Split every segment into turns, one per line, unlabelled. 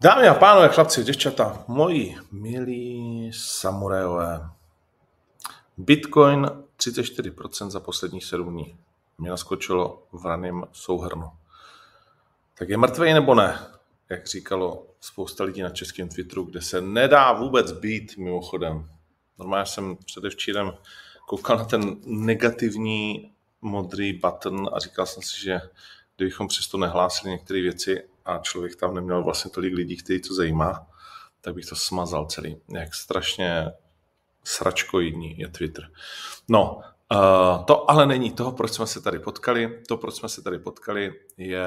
Dámy a pánové, chlapci, děvčata, moji milí samurajové. Bitcoin 34% za posledních 7 dní. Mě naskočilo v raném souhrnu. Tak je mrtvý nebo ne? Jak říkalo spousta lidí na českém Twitteru, kde se nedá vůbec být mimochodem. Normálně jsem předevčírem koukal na ten negativní modrý button a říkal jsem si, že kdybychom přesto nehlásili některé věci a člověk tam neměl vlastně tolik lidí, který to zajímá, tak bych to smazal celý. Jak strašně sračkoidní je Twitter. No, uh, to ale není toho, proč jsme se tady potkali. To, proč jsme se tady potkali, je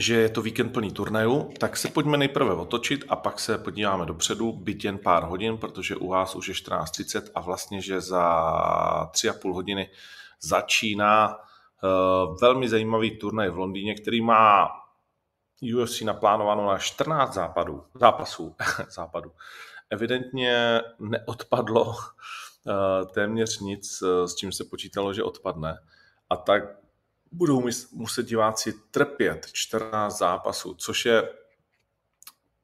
že je to víkend plný turnajů, tak se pojďme nejprve otočit a pak se podíváme dopředu, byť jen pár hodin, protože u vás už je 14.30 a vlastně, že za tři a půl hodiny začíná velmi zajímavý turnaj v Londýně, který má UFC naplánováno na 14 západů, zápasů. západů. Evidentně neodpadlo uh, téměř nic, uh, s čím se počítalo, že odpadne. A tak budou muset diváci trpět 14 zápasů, což je,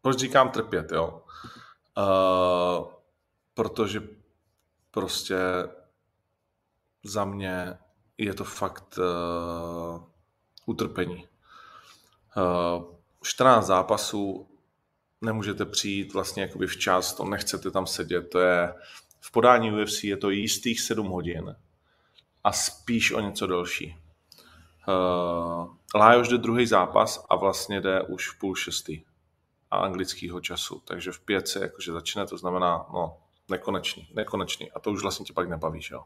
proč říkám trpět, jo? Uh, protože prostě za mě je to fakt uh, utrpení. Uh, 14 zápasů nemůžete přijít vlastně jakoby včas, to nechcete tam sedět, to je v podání UFC je to jistých 7 hodin a spíš o něco delší. Uh, Lájoš jde druhý zápas a vlastně jde už v půl šestý a anglického času, takže v pět se jakože začne, to znamená, no, nekonečný, nekonečný a to už vlastně tě pak nebavíš, jo. Uh,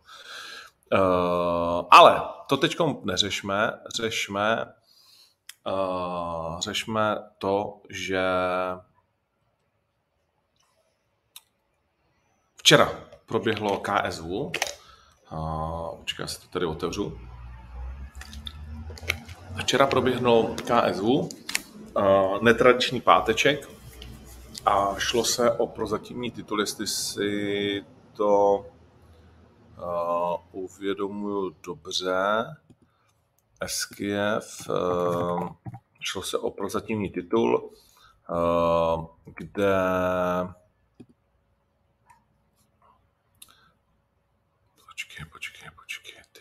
ale to teď neřešme, řešme, uh, řešme to, že včera proběhlo KSV, uh, počkej, já si to tady otevřu, Včera proběhnul KSV, netradiční páteček a šlo se o prozatímní titul, jestli si to uh, uvědomuju dobře. Eskiev, uh, šlo se o prozatímní titul, uh, kde počkej, počkej, počkej, ty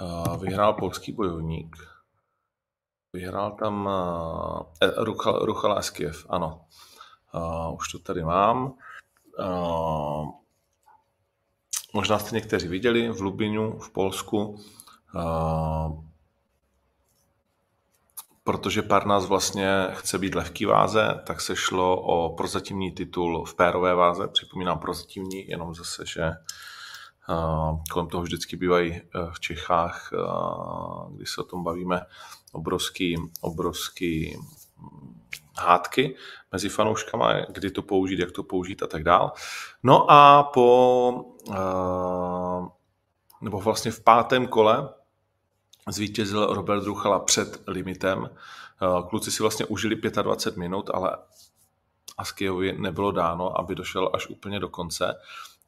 Uh, vyhrál polský bojovník. Vyhrál tam uh, Ruchal, Ruchal Eskiev, ano. Uh, už to tady mám. Uh, možná jste někteří viděli v Lubiňu v Polsku, protože nás vlastně chce být lehký váze, tak se šlo o prozatímní titul v pérové váze. Připomínám prozatímní, jenom zase, že kolem toho vždycky bývají eh, v Čechách, když se o tom bavíme, obrovský, obrovský hm, hádky mezi fanouškama, kdy to použít, jak to použít a tak dál. No a po, nebo vlastně v pátém kole zvítězil Robert Druchala před limitem. Kluci si vlastně užili 25 minut, ale Askiovi nebylo dáno, aby došel až úplně do konce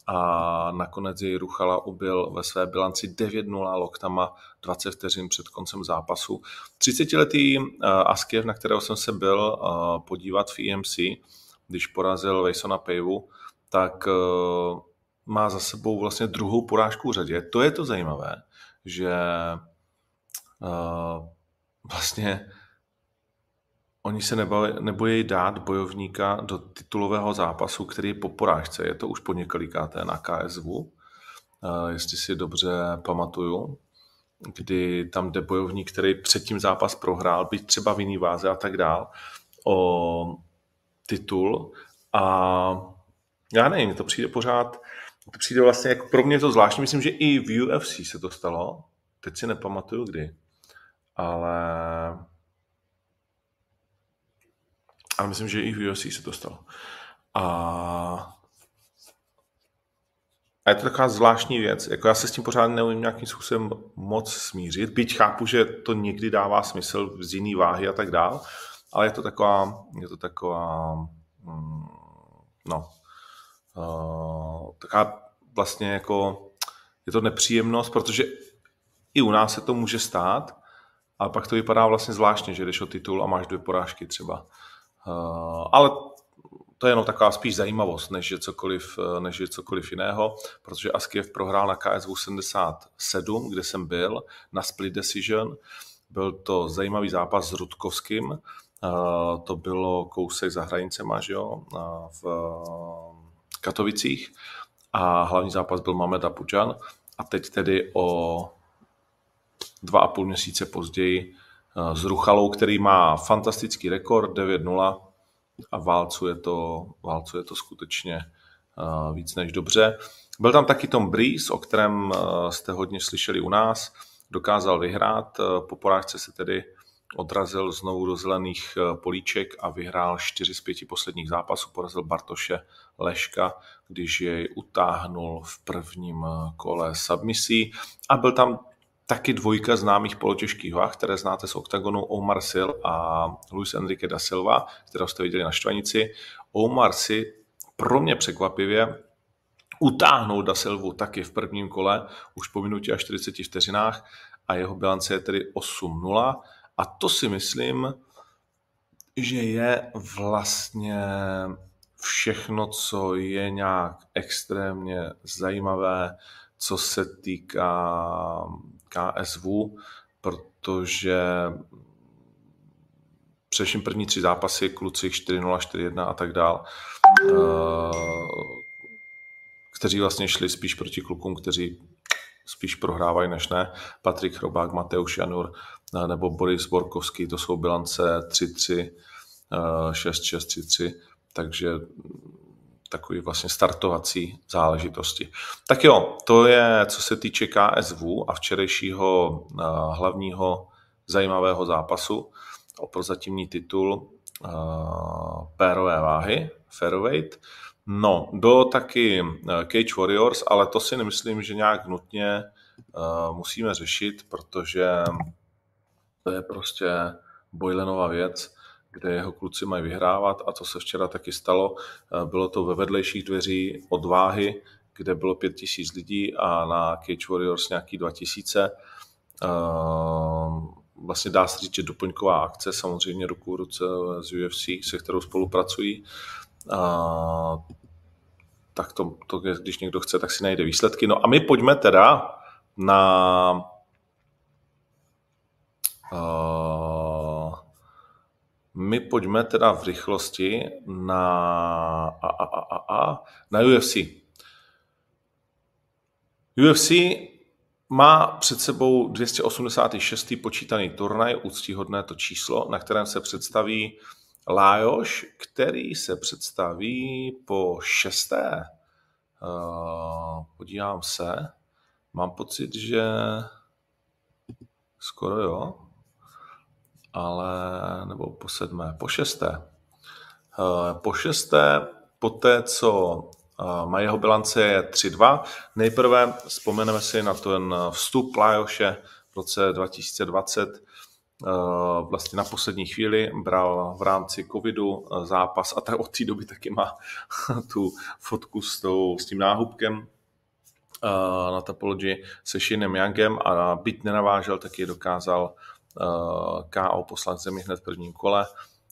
a nakonec jej Ruchala ubil ve své bilanci 9-0 loktama 20 vteřin před koncem zápasu. 30-letý uh, Askiev, na kterého jsem se byl podívat v EMC, když porazil Vejsona Pejvu, tak má za sebou vlastně druhou porážku v řadě. To je to zajímavé, že vlastně Oni se nebaví, nebojí dát bojovníka do titulového zápasu, který je po porážce. Je to už po několikáté na KSV, eh, jestli si dobře pamatuju, kdy tam jde bojovník, který předtím zápas prohrál, být třeba v jiný váze a tak dál, o titul. A já nevím, to přijde pořád, to přijde vlastně, jako pro mě to zvláštní, myslím, že i v UFC se to stalo, teď si nepamatuju kdy, ale ale myslím, že i v UFC se to stalo. A, a je to taková zvláštní věc. Jako já se s tím pořád neumím nějakým způsobem moc smířit, byť chápu, že to někdy dává smysl z jiný váhy a tak dál, ale je to taková, je to taková, mm, no, taková vlastně jako, je to nepříjemnost, protože i u nás se to může stát, ale pak to vypadá vlastně zvláštně, že jdeš o titul a máš dvě porážky třeba. Uh, ale to je jenom taková spíš zajímavost, než je cokoliv, než je cokoliv jiného, protože Askiev prohrál na KSV 77, kde jsem byl, na split decision. Byl to zajímavý zápas s Rudkovským, to bylo kousek za hranicema, že jo, v Katovicích a hlavní zápas byl Mamed Apujan a teď tedy o dva a půl měsíce později eh, s Ruchalou, který má fantastický rekord 9-0 a válcuje to, válcuje to skutečně eh, víc než dobře. Byl tam taky Tom Breeze, o kterém eh, jste hodně slyšeli u nás, dokázal vyhrát, po porážce se tedy odrazil znovu do zelených políček a vyhrál čtyři z pěti posledních zápasů, porazil Bartoše Leška, když jej utáhnul v prvním kole submisí. A byl tam taky dvojka známých polotěžkých váh, které znáte z OKTAGONu, Omar Sil a Luis Enrique da Silva, kterého jste viděli na Štvanici. Omar si pro mě překvapivě utáhnout da Silvu taky v prvním kole, už po minutě a 40 vteřinách a jeho bilance je tedy 8-0 a to si myslím, že je vlastně všechno, co je nějak extrémně zajímavé, co se týká KSV, protože především první tři zápasy, kluci 4-0, 4-1 a tak dál, eh, kteří vlastně šli spíš proti klukům, kteří spíš prohrávají než ne. Patrik Chrobák, Mateusz Janur nebo Boris Borkovský, to jsou bilance 3-3, 6-6, 3-3, takže takový vlastně startovací záležitosti. Tak jo, to je, co se týče KSV a včerejšího eh, hlavního zajímavého zápasu o prozatímní titul eh, pérové váhy, featherweight. No, do taky eh, Cage Warriors, ale to si nemyslím, že nějak nutně musíme řešit, protože to je prostě Boylenová věc kde jeho kluci mají vyhrávat a to se včera taky stalo. Eh, bylo to ve vedlejších dveří odváhy, kde bylo pět tisíc lidí a na Cage Warriors nějaký dva tisíce. Eh, vlastně dá se říct, že doplňková akce, samozřejmě ruku v ruce z UFC, se kterou spolupracují. Tak to, to, když někdo chce, tak si najde výsledky. No a my pojďme teda na uh, my pojďme teda v rychlosti na, a, a, a, a, a, na UFC. UFC má před sebou 286. počítaný turnaj, úctíhodné to číslo, na kterém se představí Lájoš, který se představí po šesté. Uh, podívám se. Mám pocit, že skoro jo ale nebo po sedmé, po šesté. Eh, po šesté, po té, co eh, má jeho bilance je 3-2. Nejprve vzpomeneme si na ten vstup Lajoše v roce 2020, eh, vlastně na poslední chvíli bral v rámci covidu zápas a tak od té doby taky má tu fotku s, tou, s tím náhubkem na Topology se Shinem Youngem a byť nenavážel, taky dokázal Eh, KO poslat zemi hned v prvním kole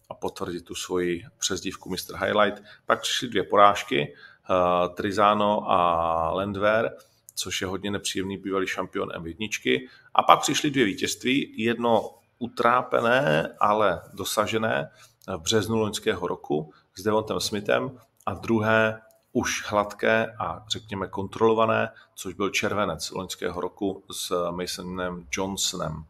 a potvrdit tu svoji přezdívku Mr. Highlight. Pak přišly dvě porážky, uh, Trizano a Landwehr, což je hodně nepříjemný bývalý šampion M1. A pak přišly dvě vítězství, jedno utrápené, ale dosažené v březnu loňského roku s Devontem Smithem a druhé už hladké a řekněme kontrolované, což byl červenec loňského roku s Masonem Johnsonem.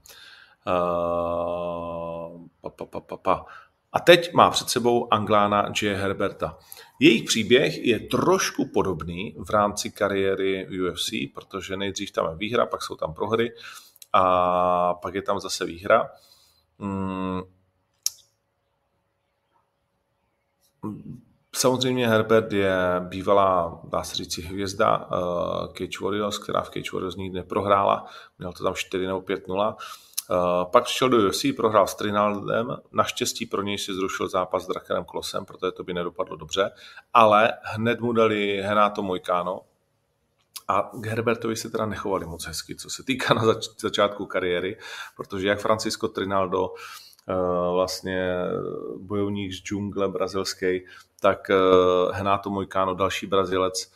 Uh, pa, pa, pa, pa, pa. A teď má před sebou Anglána J. Herberta. Jejich příběh je trošku podobný v rámci kariéry UFC, protože nejdřív tam je výhra, pak jsou tam prohry a pak je tam zase výhra. Hmm. Samozřejmě Herbert je bývalá, dá se říct, hvězda uh, Cage Warriors, která v Cage Warriors nikdy neprohrála. Měl to tam 4 nebo 5-0 Eh, pak přišel do UFC, prohrál s Trinaldem, naštěstí pro něj si zrušil zápas s Drakenem Klosem, protože to by nedopadlo dobře, ale hned mu dali Henato Mojkano a k Herbertovi se teda nechovali moc hezky, co se týká na zač- začátku kariéry, protože jak Francisco Trinaldo, uh, vlastně bojovník z džungle brazilský, tak Henato Mojkano, další Brazilec,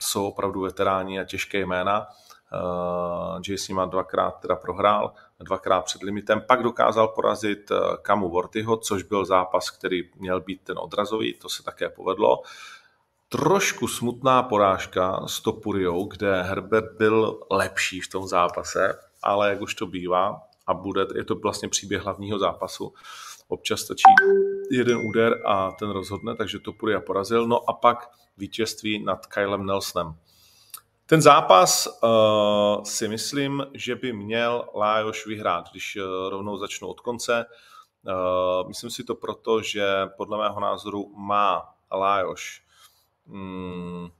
jsou opravdu veteráni a těžké jména. Jay s nima dvakrát teda prohrál, dvakrát před limitem, pak dokázal porazit Kamu Vortyho, což byl zápas, který měl být ten odrazový, to se také povedlo. Trošku smutná porážka s Topuriou, kde Herbert byl lepší v tom zápase, ale jak už to bývá, a bude, je to vlastně příběh hlavního zápasu, občas stačí jeden úder a ten rozhodne, takže Topuria porazil. No a pak vítězství nad Kylem Nelsonem. Ten zápas uh, si myslím, že by měl Lájoš vyhrát, když uh, rovnou začnu od konce. Uh, myslím si to proto, že podle mého názoru má Lájoš um,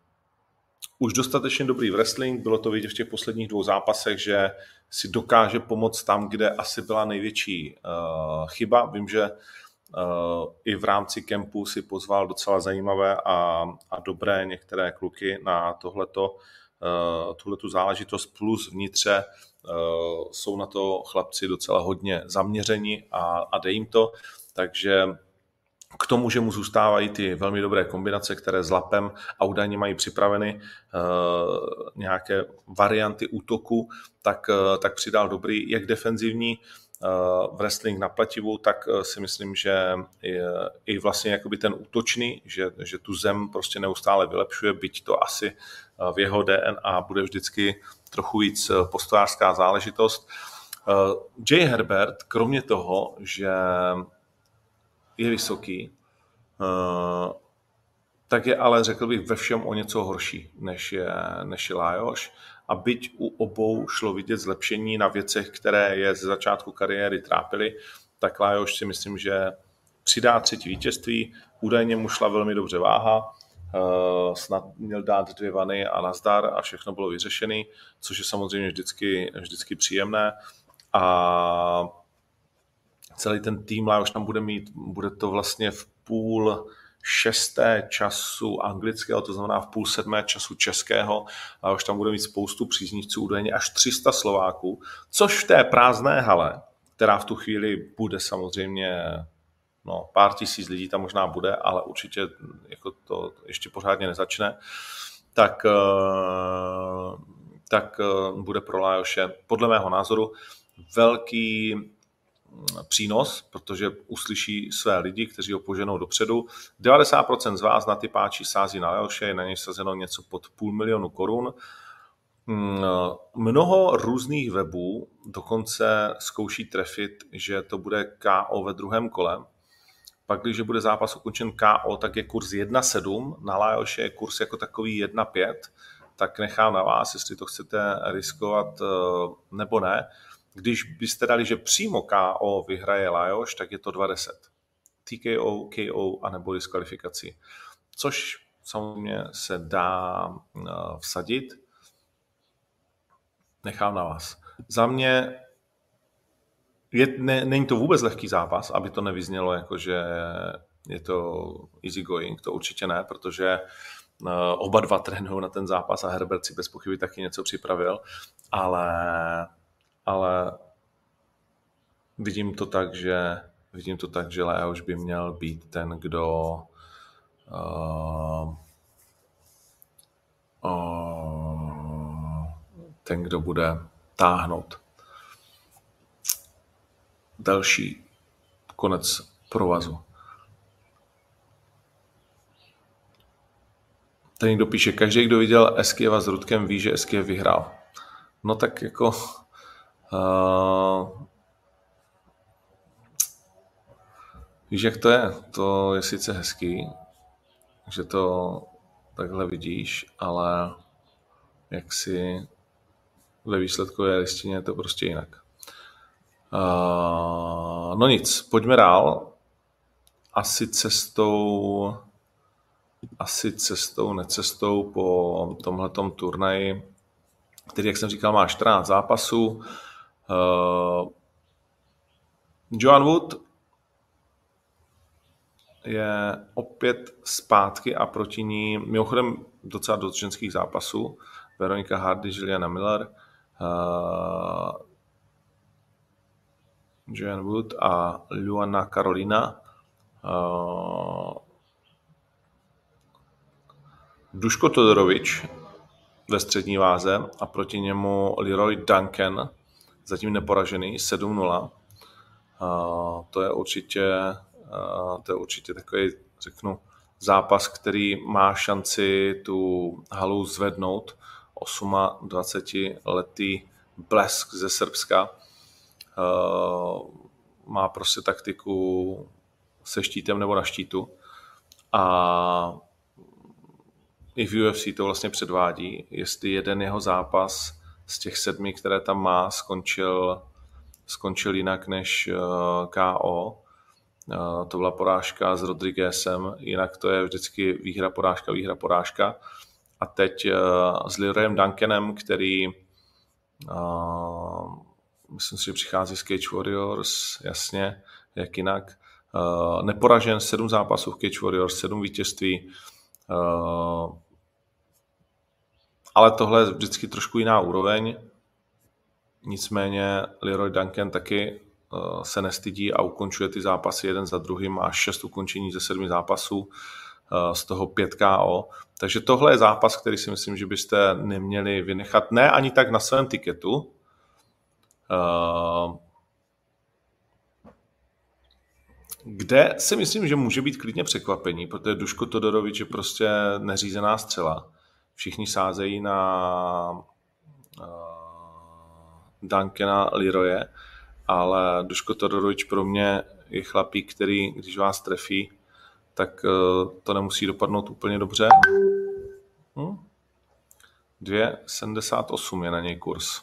už dostatečně dobrý wrestling, bylo to vidět v těch posledních dvou zápasech, že si dokáže pomoct tam, kde asi byla největší uh, chyba. Vím, že uh, i v rámci kempu si pozval docela zajímavé a, a dobré některé kluky na tohleto, tuhletu záležitost, plus vnitře uh, jsou na to chlapci docela hodně zaměření a, a dej jim to, takže k tomu, že mu zůstávají ty velmi dobré kombinace, které s lapem a údajně mají připraveny uh, nějaké varianty útoku, tak, tak přidal dobrý, jak defenzivní wrestling na plativu, tak si myslím, že i, i vlastně jakoby ten útočný, že, že tu zem prostě neustále vylepšuje, byť to asi v jeho DNA bude vždycky trochu víc postojářská záležitost. Uh, Jay Herbert, kromě toho, že je vysoký, tak je ale, řekl bych, ve všem o něco horší, než je, než je Lajoš. A byť u obou šlo vidět zlepšení na věcech, které je ze začátku kariéry trápily, tak Lajoš si myslím, že přidá třetí vítězství. Údajně mu šla velmi dobře váha, snad měl dát dvě vany a nazdar a všechno bylo vyřešené, což je samozřejmě vždycky, vždycky příjemné. A celý ten tým už tam bude mít, bude to vlastně v půl šesté času anglického, to znamená v půl sedmé času českého, a už tam bude mít spoustu příznivců, údajně až 300 Slováků, což v té prázdné hale, která v tu chvíli bude samozřejmě, no pár tisíc lidí tam možná bude, ale určitě jako to ještě pořádně nezačne, tak, eh, tak eh, bude pro Lajoše podle mého názoru velký přínos, protože uslyší své lidi, kteří ho poženou dopředu. 90% z vás na ty páči sází na Leoše, je na něj sazeno něco pod půl milionu korun. Mm, mnoho různých webů dokonce zkouší trefit, že to bude KO ve druhém kole. Pak, když bude zápas ukončen KO, tak je kurz 1,7, na Lajoše je kurz jako takový 1,5, tak nechám na vás, jestli to chcete riskovat eh, nebo ne. Když byste dali, že přímo KO vyhraje Lajoš, tak je to 2-10. TKO, KO a nebo diskvalifikaci. Což samozřejmě se dá eh, vsadit. Nechám na vás. Za mě je, ne, není to vůbec lehký zápas, aby to nevyznělo jako, že je to easy going, to určitě ne, protože uh, oba dva trénují na ten zápas a Herbert si bez pochyby taky něco připravil, ale ale vidím to tak, že vidím to tak, že už by měl být ten, kdo uh, uh, ten, kdo bude táhnout. Další konec provazu. Ten někdo píše, každý, kdo viděl Eskieva s Rudkem, ví, že Eskiev vyhrál. No tak jako Uh, víš, jak to je? To je sice hezký, že to takhle vidíš, ale jak si ve výsledkové listině je to prostě jinak. Uh, no nic, pojďme dál. Asi cestou asi cestou, necestou po tomhletom turnaji, který, jak jsem říkal, má 14 zápasů. Uh, Joan Wood je opět zpátky a proti ní, mimochodem docela dost ženských zápasů, Veronika Hardy, Juliana Miller, uh, Joanne Wood a Luana Karolina. Uh, Duško Todorovič ve střední váze a proti němu Leroy Duncan, zatím neporažený, 7-0. Uh, to je určitě, uh, to je určitě takový, řeknu, zápas, který má šanci tu halu zvednout. 28-letý blesk ze Srbska. Uh, má prostě taktiku se štítem nebo na štítu. A i v UFC to vlastně předvádí, jestli jeden jeho zápas z těch sedmi, které tam má, skončil, skončil jinak než uh, KO. Uh, to byla porážka s Rodriguezem, jinak to je vždycky výhra, porážka, výhra, porážka. A teď s Leroyem Duncanem, který myslím si, že přichází z Cage Warriors, jasně, jak jinak. Uh, neporažen, sedm zápasů v Cage Warriors, sedm vítězství. Uh, ale tohle je vždycky trošku jiná úroveň. Nicméně Leroy Duncan taky uh, se nestydí a ukončuje ty zápasy jeden za druhým. Má šest ukončení ze sedmi zápasů, z toho 5 KO. Takže tohle je zápas, který si myslím, že byste neměli vynechat. Ne ani tak na svém tiketu, kde si myslím, že může být klidně překvapení, protože Duško Todorovič je prostě neřízená střela všichni sázejí na uh, Duncana Leroye, ale Duško Todorovič pro mě je chlapík, který, když vás trefí, tak uh, to nemusí dopadnout úplně dobře. Hm? 2,78 je na něj kurz.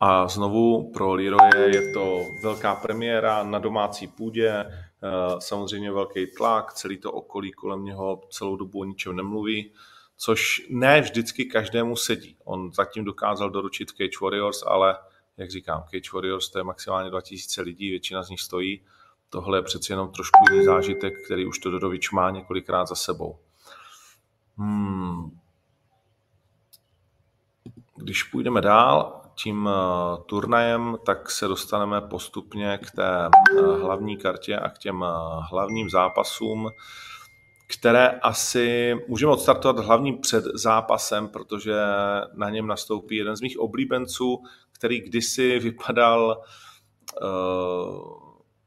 A znovu pro Leroye je to velká premiéra na domácí půdě, eh, samozřejmě velký tlak, celý to okolí kolem něho celou dobu o ničem nemluví, což ne vždycky každému sedí. On zatím dokázal doručit Cage Warriors, ale jak říkám, Cage Warriors to je maximálně 2000 lidí, většina z nich stojí. Tohle je přeci jenom trošku jiný zážitek, který už Todorovič má několikrát za sebou. Hmm. Když půjdeme dál, tím eh, turnajem, tak se dostaneme postupně k té eh, hlavní kartě a k těm eh, hlavním zápasům, které asi můžeme odstartovat hlavním před zápasem, protože na něm nastoupí jeden z mých oblíbenců, který kdysi vypadal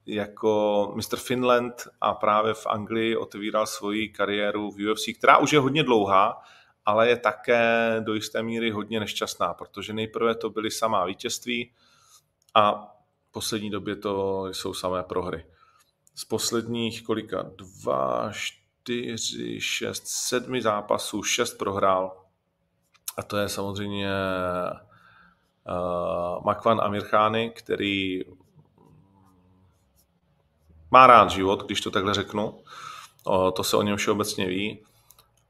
jako Mr. Finland a právě v Anglii otevíral svoji kariéru v UFC, která už je hodně dlouhá, ale je také do jisté míry hodně nešťastná, protože nejprve to byly samá vítězství a v poslední době to jsou samé prohry. Z posledních kolika? Dva, čtyři, šest, sedmi zápasů, šest prohrál. A to je samozřejmě uh, Makvan Amirchány, který má rád život, když to takhle řeknu. O, to se o něm všeobecně ví.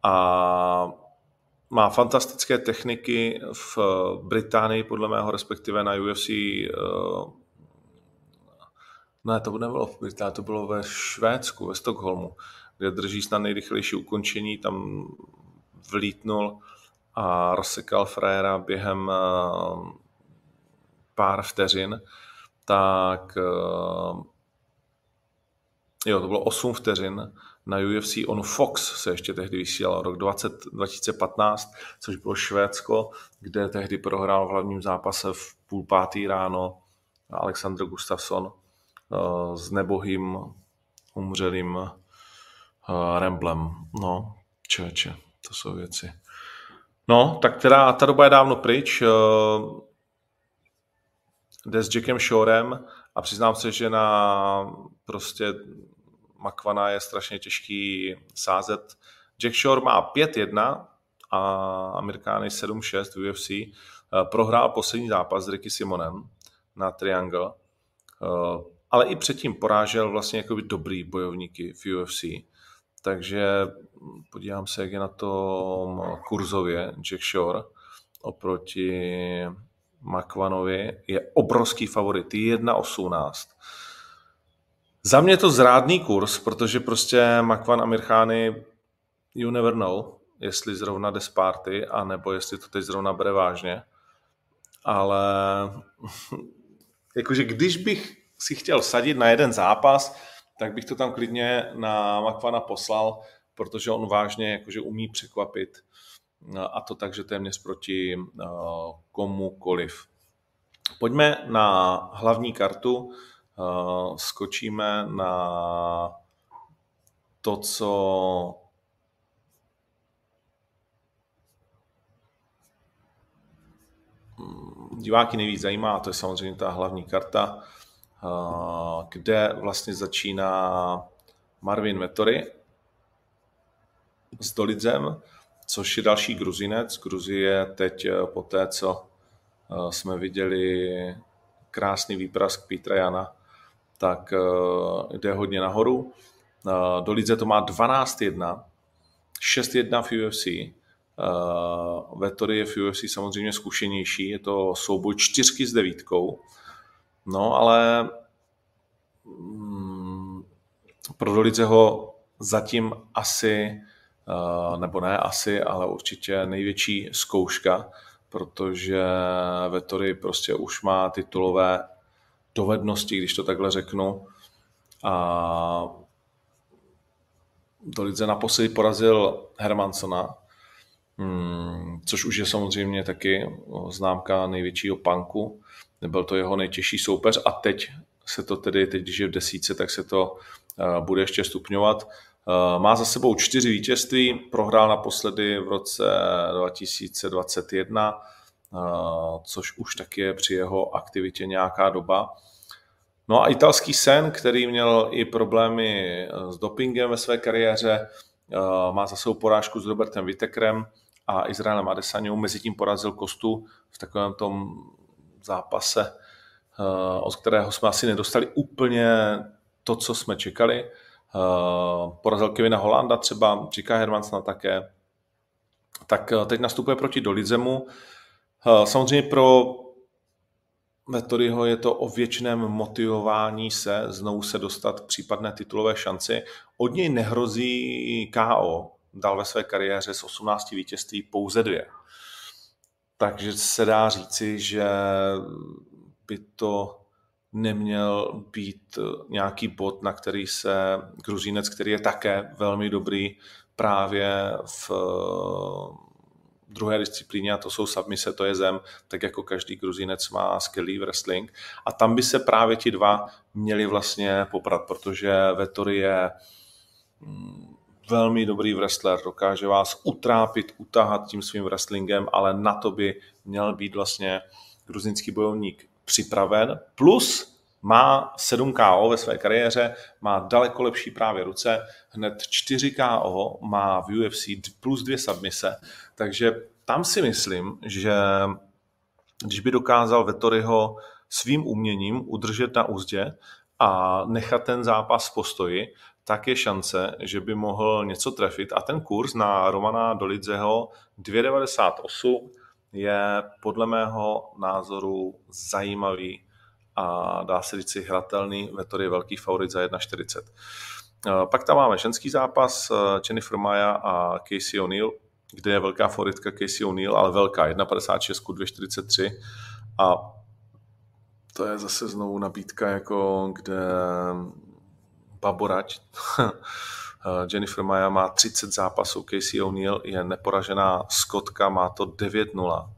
A má fantastické techniky v Británii, podle mého, respektive na UFC. Eh, ne, to nebylo v Británii, to bylo ve Švédsku, ve Stockholmu, kde drží snad nejrychlejší ukončení, tam vlítnul a rozsekal fréra během eh, pár vteřin, tak eh, jo, to bylo 8 vteřin na UFC on Fox se ještě tehdy vysílal rok 20, 2015, což bylo Švédsko, kde tehdy prohrál v hlavním zápase v půl pátý ráno Alexander Gustafsson uh, s nebohým umřelým uh, Remblem. No, čeče, to jsou věci. No, tak teda ta doba je dávno pryč. Uh, jde s Jackem Shorem a přiznám se, že na prostě Makvana je strašně těžký sázet. Jack Shore má 5-1 a Amerikány 7-6 v UFC. Eh, prohrál poslední zápas s Ricky Simonem na Triangle, eh, ale i předtím porážel vlastně jakoby dobrý bojovníky v UFC. Takže podívám se, jak je na tom kurzově Jack Shore oproti Makvanovi. Je obrovský favorit, 1.18 Za mě to zrádný kurz, protože prostě Makvan a Mirchány you never know, jestli zrovna jde z party, anebo jestli to teď zrovna bere vážně. Ale jakože když bych si chtěl sadit na jeden zápas, tak bych to tam klidně na Makvana poslal, protože on vážně jakože umí překvapit a to tak, že téměř proti eh, komukoliv. Pojďme na hlavní kartu, eh, skočíme na to, co diváky nejvíc zajímá, to je samozřejmě ta hlavní karta, eh, kde vlastně začíná Marvin Vettori s Dolidzem, což je další Gruzinec. Gruzie teď eh, po té, co jsme viděli krásný výprask Petra Jana, tak jde hodně nahoru. Do Lidze to má 12-1, 6-1 v UFC, Uh, Vettori je v UFC samozřejmě zkušenější, je to souboj čtyřky s devítkou, no ale mm, pro Doliceho zatím asi, nebo ne asi, ale určitě největší zkouška, protože Vettori prostě už má titulové dovednosti, když to takhle řeknu. A Dolidze naposledy porazil Hermansona, Hmm, což už je samozřejmě taky známka největšího panku. Nebyl to jeho nejtěžší soupeř a teď se to tedy, teď když je v desíce, tak se to uh, bude ještě stupňovat. Uh, má za sebou čtyři vítězství, prohrál naposledy v roce 2021, uh, eh, což už taky je při jeho aktivitě nějaká doba. No a italský sen, který měl i problémy s dopingem ve své kariéře, má za sebou porážku s Robertem Vitekrem, a Izraelem Adesanou. Mezi tím porazil Kostu v takovém tom zápase, eh, od kterého jsme asi nedostali úplně to, co jsme čekali. Eh, porazil Kevina Holanda třeba, říká Hermansna také. Tak eh, teď nastupuje proti Dolidzemu. Samozřejmě pro Vettoriho je to o věčném motivování se znovu se dostat k případné titulové šanci. Od něj nehrozí KO, dal ve své kariéře z 18 vítězství pouze dvě. Takže se dá říci, že by to neměl být nějaký bod, na který se Gruzínec, který je také velmi dobrý právě v druhé disciplíně, a to jsou submise, to je zem, tak jako každý Gruzínec má skvělý wrestling. A tam by se právě ti dva měli vlastně poprat, protože Vettori je mm, velmi dobrý wrestler, dokáže vás utrápit, utahat tím svým wrestlingem, ale na to by měl být vlastně gruzinský bojovník připraven. Plus má 7 KO ve své kariéře, má daleko lepší právě ruce, hned 4 KO má v UFC plus dvě submise, takže tam si myslím, že když by dokázal Vettoriho svým uměním udržet na úzdě a nechat ten zápas v postoji, tak je šance, že by mohl něco trefit. A ten kurz na Romana Dolidzeho 2,98 je podle mého názoru zajímavý a dá se říct si hratelný. Vettori je velký favorit za 1,40. Eh, pak tam máme ženský zápas eh, Jennifer Maya a Casey O'Neill, kde je velká favoritka Casey O'Neill, ale velká, 1,56 2,43 a to je zase znovu nabídka, jako kde Baborať. Jennifer Maja má 30 zápasů, Casey O'Neill je neporažená skotka, má to 9-0.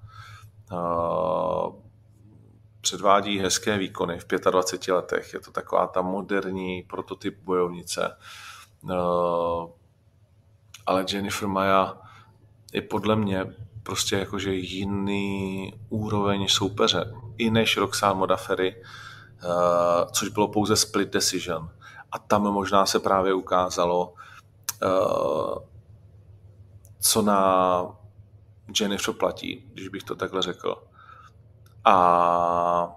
Předvádí hezké výkony v 25 letech, je to taková ta moderní prototyp bojovnice. Ale Jennifer Maja je podle mě prostě jakože jiný úroveň soupeře, i než Roxanne Modafferi, což bylo pouze split decision a tam možná se právě ukázalo, uh, co na Jennifer platí, když bych to takhle řekl. A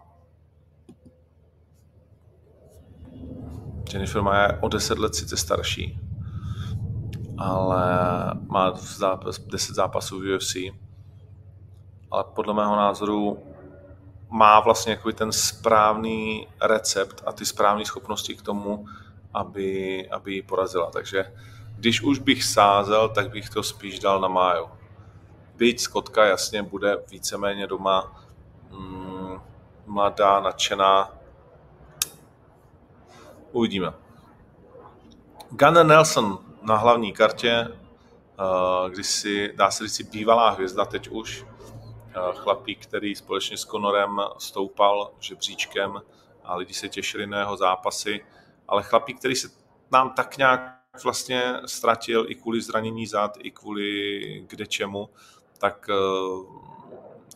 Jennifer má o 10 let sice starší, ale má zápas, 10 zápasů v UFC, ale podle mého názoru má vlastně ten správný recept a ty správné schopnosti k tomu, aby, aby ji porazila. Takže když už bych sázel, tak bych to spíš dal na máju. Byť Skotka jasně bude víceméně doma mm, mladá, nadšená. Uvidíme. Gunnar Nelson na hlavní kartě, eh, když si, dá se říct, bývalá hvězda teď už, eh, chlapík, který společně s Conorem stoupal žebříčkem a lidi se těšili na jeho zápasy, ale chlapík, který se nám tak nějak vlastně ztratil i kvůli zranění zad, i kvůli kde čemu, tak eh,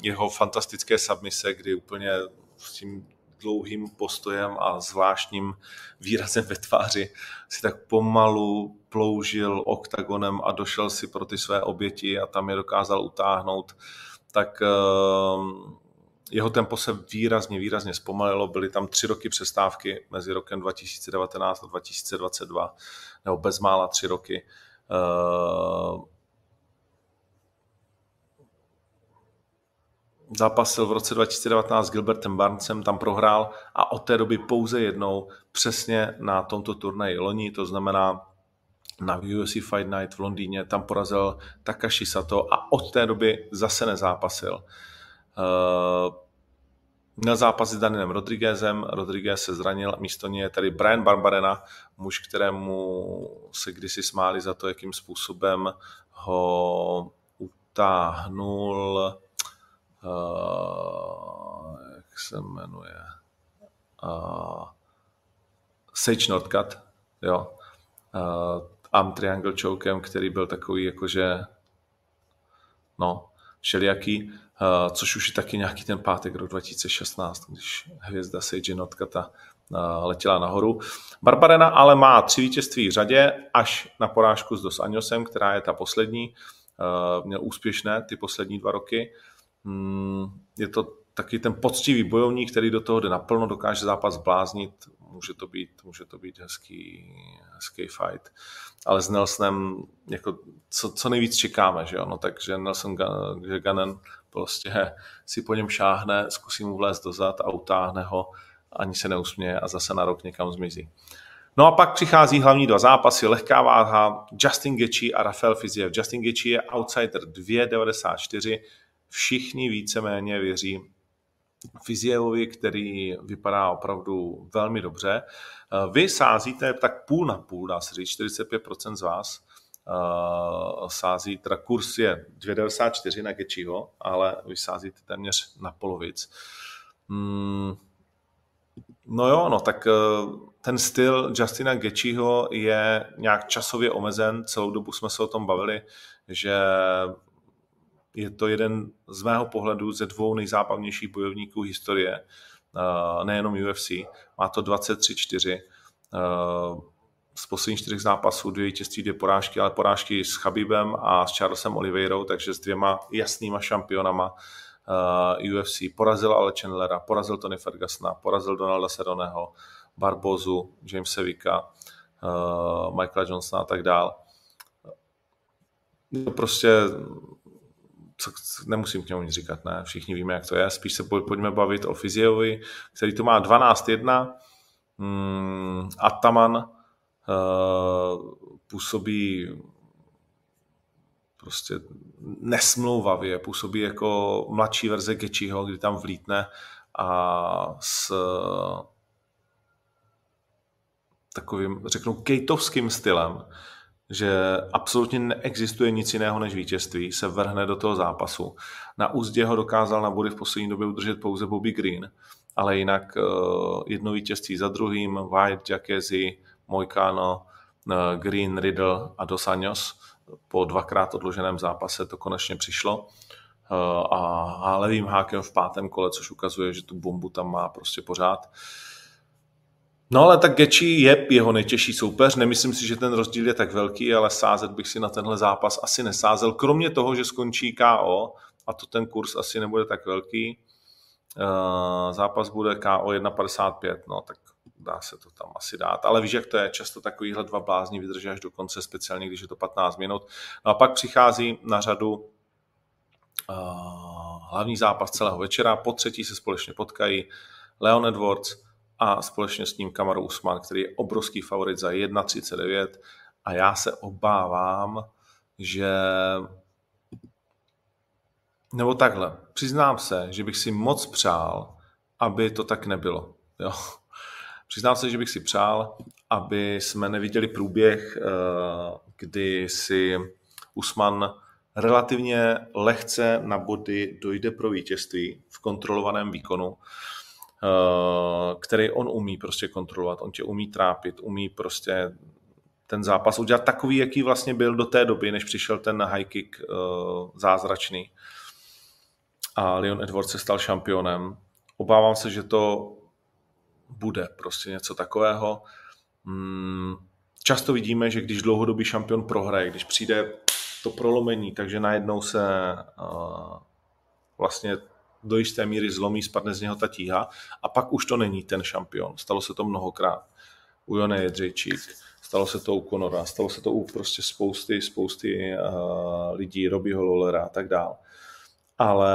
jeho fantastické submise, kdy úplně s tím dlouhým postojem a zvláštním výrazem ve tváři si tak pomalu ploužil oktagonem a došel si pro ty své oběti a tam je dokázal utáhnout, tak eh, jeho tempo se výrazně, výrazně zpomalilo. Byly tam tři roky přestávky mezi rokem 2019 a 2022, nebo bezmála tři roky. Zápasil v roce 2019 s Gilbertem Barnesem, tam prohrál a od té doby pouze jednou přesně na tomto turnaji loni, to znamená na UFC Fight Night v Londýně, tam porazil Takashi Sato a od té doby zase nezápasil. Uh, měl zápas s Danielem Rodriguezem, Rodriguez se zranil, místo něj je tady Brian Barbarena, muž, kterému se kdysi smáli za to, jakým způsobem ho utáhnul uh, jak se jmenuje, uh, Sage Northcutt, jo, uh, Arm Triangle Chokem, který byl takový jakože, no, všelijaký, uh, což už je taky nějaký ten pátek rok 2016, když hvězda Sage Northcutta letěla nahoru. Barbarena ale má tři vítězství v řadě, až na porážku s Dos Anjosem, která je ta poslední, měl úspěšné ty poslední dva roky, je to taky ten poctivý bojovník, který do toho jde naplno, dokáže zápas bláznit, může to být, může to být hezký, hezký fight. Ale s Nelsonem jako co, co nejvíc čekáme, že jo? No, takže Nelson že Gannon prostě si po něm šáhne, zkusí mu vlézt dozad a utáhne ho, ani se neusměje a zase na rok někam zmizí. No a pak přichází hlavní dva zápasy, lehká váha, Justin Gaethje a Rafael Fiziev. Justin Gaethje je outsider 2,94, všichni víceméně věří Fizievovi, který vypadá opravdu velmi dobře. Eh, vy sázíte tak půl na půl, dá se říct, 45% z vás uh, sází, teda kurz je 2,94 na Gečiho, ale vy sázíte téměř na polovic. Hmm, no jo, no tak uh, ten styl Justina Gečiho je nějak časově omezen, celou dobu jsme se o tom bavili, že je to jeden z mého pohledu ze dvou nejzábavnějších bojovníků historie, uh, nejenom UFC. Má to 23-4. Uh, z posledních čtyřech zápasů dvě vítězství, dvě porážky, ale porážky s Chabibem a s Charlesem Oliveirou, takže s dvěma jasnýma šampionama uh, UFC. Porazil ale Chandlera, porazil Tony Fergusona, porazil Donalda Seroneho, Barbozu, Jamesa Vika, uh, Michaela Johnsona a tak dál. Prostě co, nemusím k němu nic říkat, ne, všichni víme, jak to je, spíš se pojďme bavit o Fiziovi, který tu má 12-1, hmm, Ataman uh, působí prostě nesmlouvavě, působí jako mladší verze Gečiho, kdy tam vlítne a s takovým, řeknu, kejtovským stylem že absolutně neexistuje nic jiného než vítězství, se vrhne do toho zápasu. Na úzdě ho dokázal na body v poslední době udržet pouze Bobby Green, ale jinak uh, jedno vítězství za druhým, White, Jackezzi, Mojkano, uh, Green, Riddle a Dos Anjos. Po dvakrát odloženém zápase to konečně přišlo. Uh, a, levým hákem v pátém kole, což ukazuje, že tu bombu tam má prostě pořád. No ale tak Gechi je jeho nejtěžší soupeř, nemyslím si, že ten rozdíl je tak velký, ale sázet bych si na tenhle zápas asi nesázel, kromě toho, že skončí KO a to ten kurz asi nebude tak velký. Uh, zápas bude KO 1,55, no tak dá se to tam asi dát. Ale víš, jak to je, často takovýhle dva blázni vydrží až do konce, speciálně když je to 15 minut. No a pak přichází na řadu uh, hlavní zápas celého večera. Po třetí se společně potkají Leon Edwards a společně s ním Kamaru Usman, který je obrovský favorit za 1,39 a já se obávám, že nebo takhle, přiznám se, že bych si moc přál, aby to tak nebylo. Jo. Přiznám se, že bych si přál, aby jsme neviděli průběh, eh, kdy si Usman relativně lehce na body dojde pro vítězství v kontrolovaném výkonu, který on umí prostě kontrolovat. On tě umí trápit, umí prostě ten zápas udělat takový, jaký vlastně byl do té doby, než přišel ten high kick eh, zázračný. A Leon Edwards se stal šampionem. Obávám se, že to bude prostě něco takového. Hmm, často vidíme, že když dlouhodobý šampion prohraje, když přijde to prolomení, takže najednou se uh, vlastně do jisté míry zlomí, spadne z něho ta tíha a pak už to není ten šampion. Stalo se to mnohokrát. U Jone Jedřejčík, stalo se to u Conora, stalo se to u prostě spousty, spousty uh, lidí, Robbieho Lollera a tak dále. Ale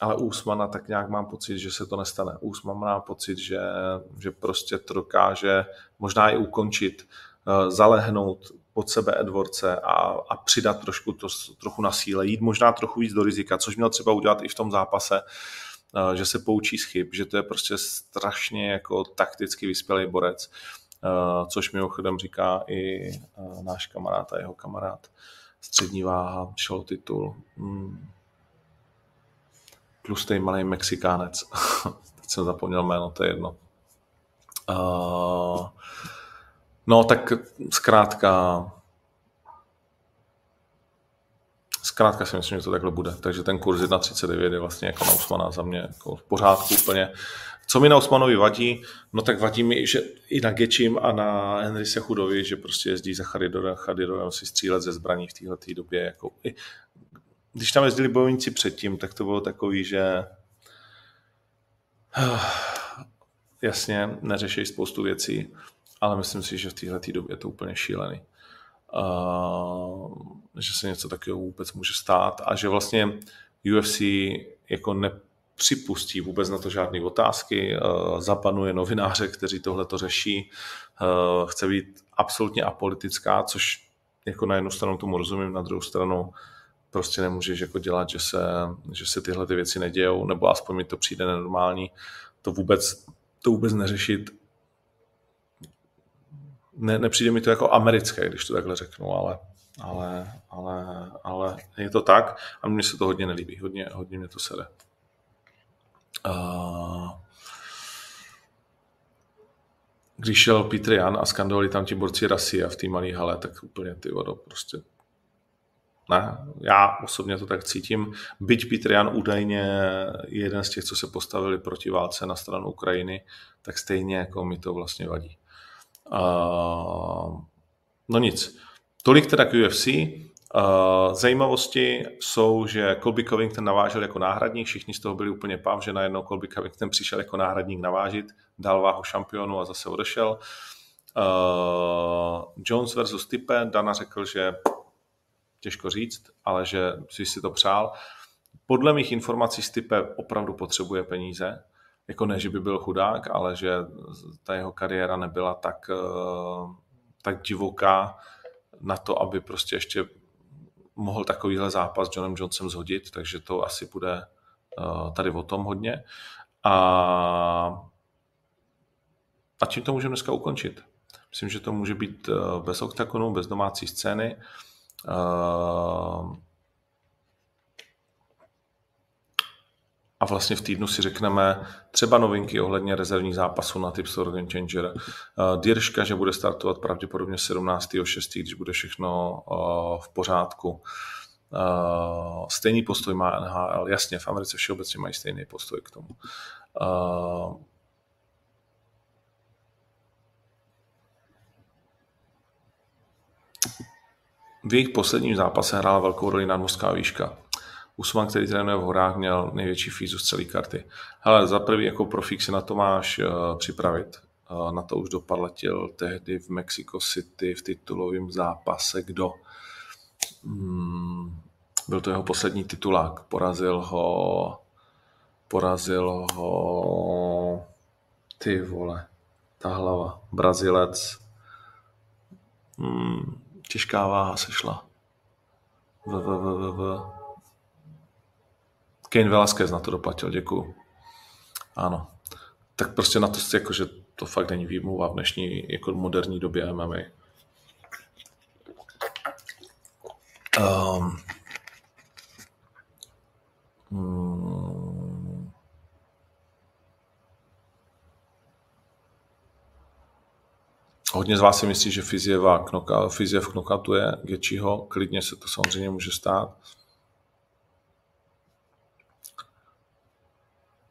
ale u Usmana tak nějak mám pocit, že se to nestane. U Usmana mám pocit, že, že prostě to dokáže možná i ukončit, uh, zalehnout pod sebe Edwardse a, a přidat trošku to, trochu na síle, jít možná trochu víc do rizika, což měl třeba udělat i v tom zápase, uh, že se poučí z chyb, že to je prostě strašně jako takticky vyspělý borec, uh, což mimochodem říká i náš kamarád a jeho kamarád. Střední váha, šel titul. Hmm malý Mexikánec. Teď jsem zapomněl jméno, to je jedno. Uh, no tak zkrátka zkrátka si myslím, že to takhle bude. Takže ten kurz 1,39 je vlastně jako na Usmana za mě jako v pořádku úplně. Co mi na Usmanovi vadí? No tak vadí mi, že i na Gečim a na Henry Sechudovi, že prostě jezdí za Charidorem, Charidorem si střílet ze zbraní v této době. Jako, i, když tam jezdili bojovníci předtím, tak to bylo takový, že jasně, neřeší spoustu věcí, ale myslím si, že v téhle době je to úplně šílený. Uh, že se něco takového vůbec může stát a že vlastně UFC jako nepřipustí vůbec na to žádné otázky, uh, zapanuje novináře, kteří tohle to řeší, uh, chce být absolutně apolitická, což jako na jednu stranu tomu rozumím, na druhou stranu prostě nemůžeš jako dělat, že se, že se tyhle ty věci nedějou, nebo aspoň mi to přijde nenormální, to vůbec, to vůbec neřešit. Ne, nepřijde mi to jako americké, když to takhle řeknu, ale, ale, ale, ale je to tak a mně se to hodně nelíbí, hodně, hodně mě to sere. Když šel Petr Jan a skandovali tam ti borci rasy a v té malé hale, tak úplně ty vodo, prostě ne, já osobně to tak cítím. Byť Petr Jan údajně je jeden z těch, co se postavili proti válce na stranu Ukrajiny, tak stejně jako mi to vlastně vadí. No nic. Tolik teda k UFC. Uh, zajímavosti jsou, že Colby Covington navážel jako náhradník, všichni z toho byli úplně pav, že najednou Colby Covington přišel jako náhradník navážit, dal váhu šampionu a zase odešel. Uh, Jones versus Type, Dana řekl, že těžko říct, ale že si si to přál. Podle mých informací Stipe opravdu potřebuje peníze. Jako ne, že by byl chudák, ale že ta jeho kariéra nebyla tak, eh, tak divoká na to, aby prostě ještě mohl takovýhle zápas s Johnem Johnsonem zhodit, takže to asi bude eh, tady o tom hodně. A, a čím to můžeme dneska ukončit? Myslím, že to může být eh, bez oktagonu, bez domácí scény. A vlastně v týdnu si řekneme třeba novinky ohledně rezervních zápasů na Tipster Game Changer. Dirška, že bude startovat pravděpodobně 17.6., když bude všechno v pořádku. Stejný postoj má NHL, jasně, v Americe všeobecně mají stejný postoj k tomu v jejich posledním zápase hrála velkou roli nadmořská výška. Usman, který trénuje v horách, měl největší fízu z celé karty. Hele, za prvý jako profík se na to máš uh, připravit. Uh, na to už dopad letěl tehdy v Mexico City v titulovém zápase. Kdo? Hmm, Byl to jeho poslední titulák. Porazil ho... Porazil ho... Ty vole. Ta hlava. Brazilec. Hmm, těžká váha se šla. V, v, v, v, v. Kane Velasquez na to doplatil, děkuju. Ano. Tak prostě na to, jako, že to fakt není výmluva v dnešní jako moderní době MMA. Um, hmm, Hodně z vás si myslí, že Fizieva knoka, Fiziev knokatuje Gečiho. Klidně se to samozřejmě může stát.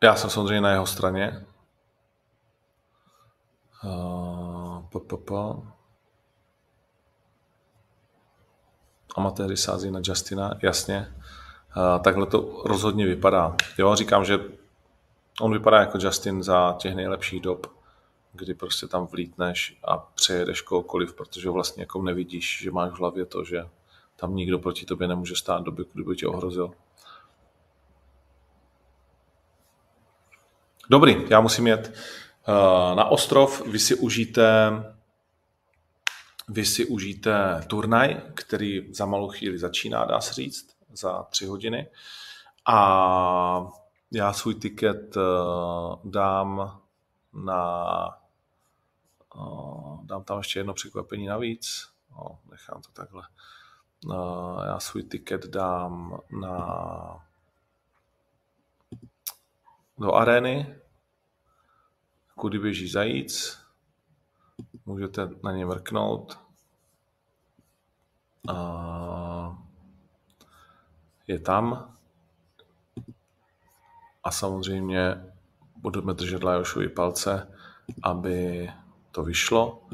Já jsem samozřejmě na jeho straně. Uh, Amatéry sází na Justina, jasně. Uh, takhle to rozhodně vypadá. Jo, říkám, že on vypadá jako Justin za těch nejlepších dob, kdy prostě tam vlítneš a přejedeš kohokoliv, protože vlastně jako nevidíš, že máš v hlavě to, že tam nikdo proti tobě nemůže stát doby, kdyby tě ohrozil. Dobrý, já musím jet uh, na ostrov, vy si užijte vy si užijte turnaj, který za malou chvíli začíná, dá se říct, za tři hodiny. A já svůj tiket uh, dám na uh, dám tam ještě jedno překvapení navíc. Nechám to takhle. Já svůj tiket dám na do arény, kudy běží zajíc, můžete na ně mrknout. A je tam. A samozřejmě budeme držet Lajošovi palce, aby to vyšlo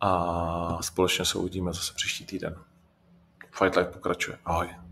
a společně se uvidíme zase příští týden. Fight Life pokračuje. Ahoj.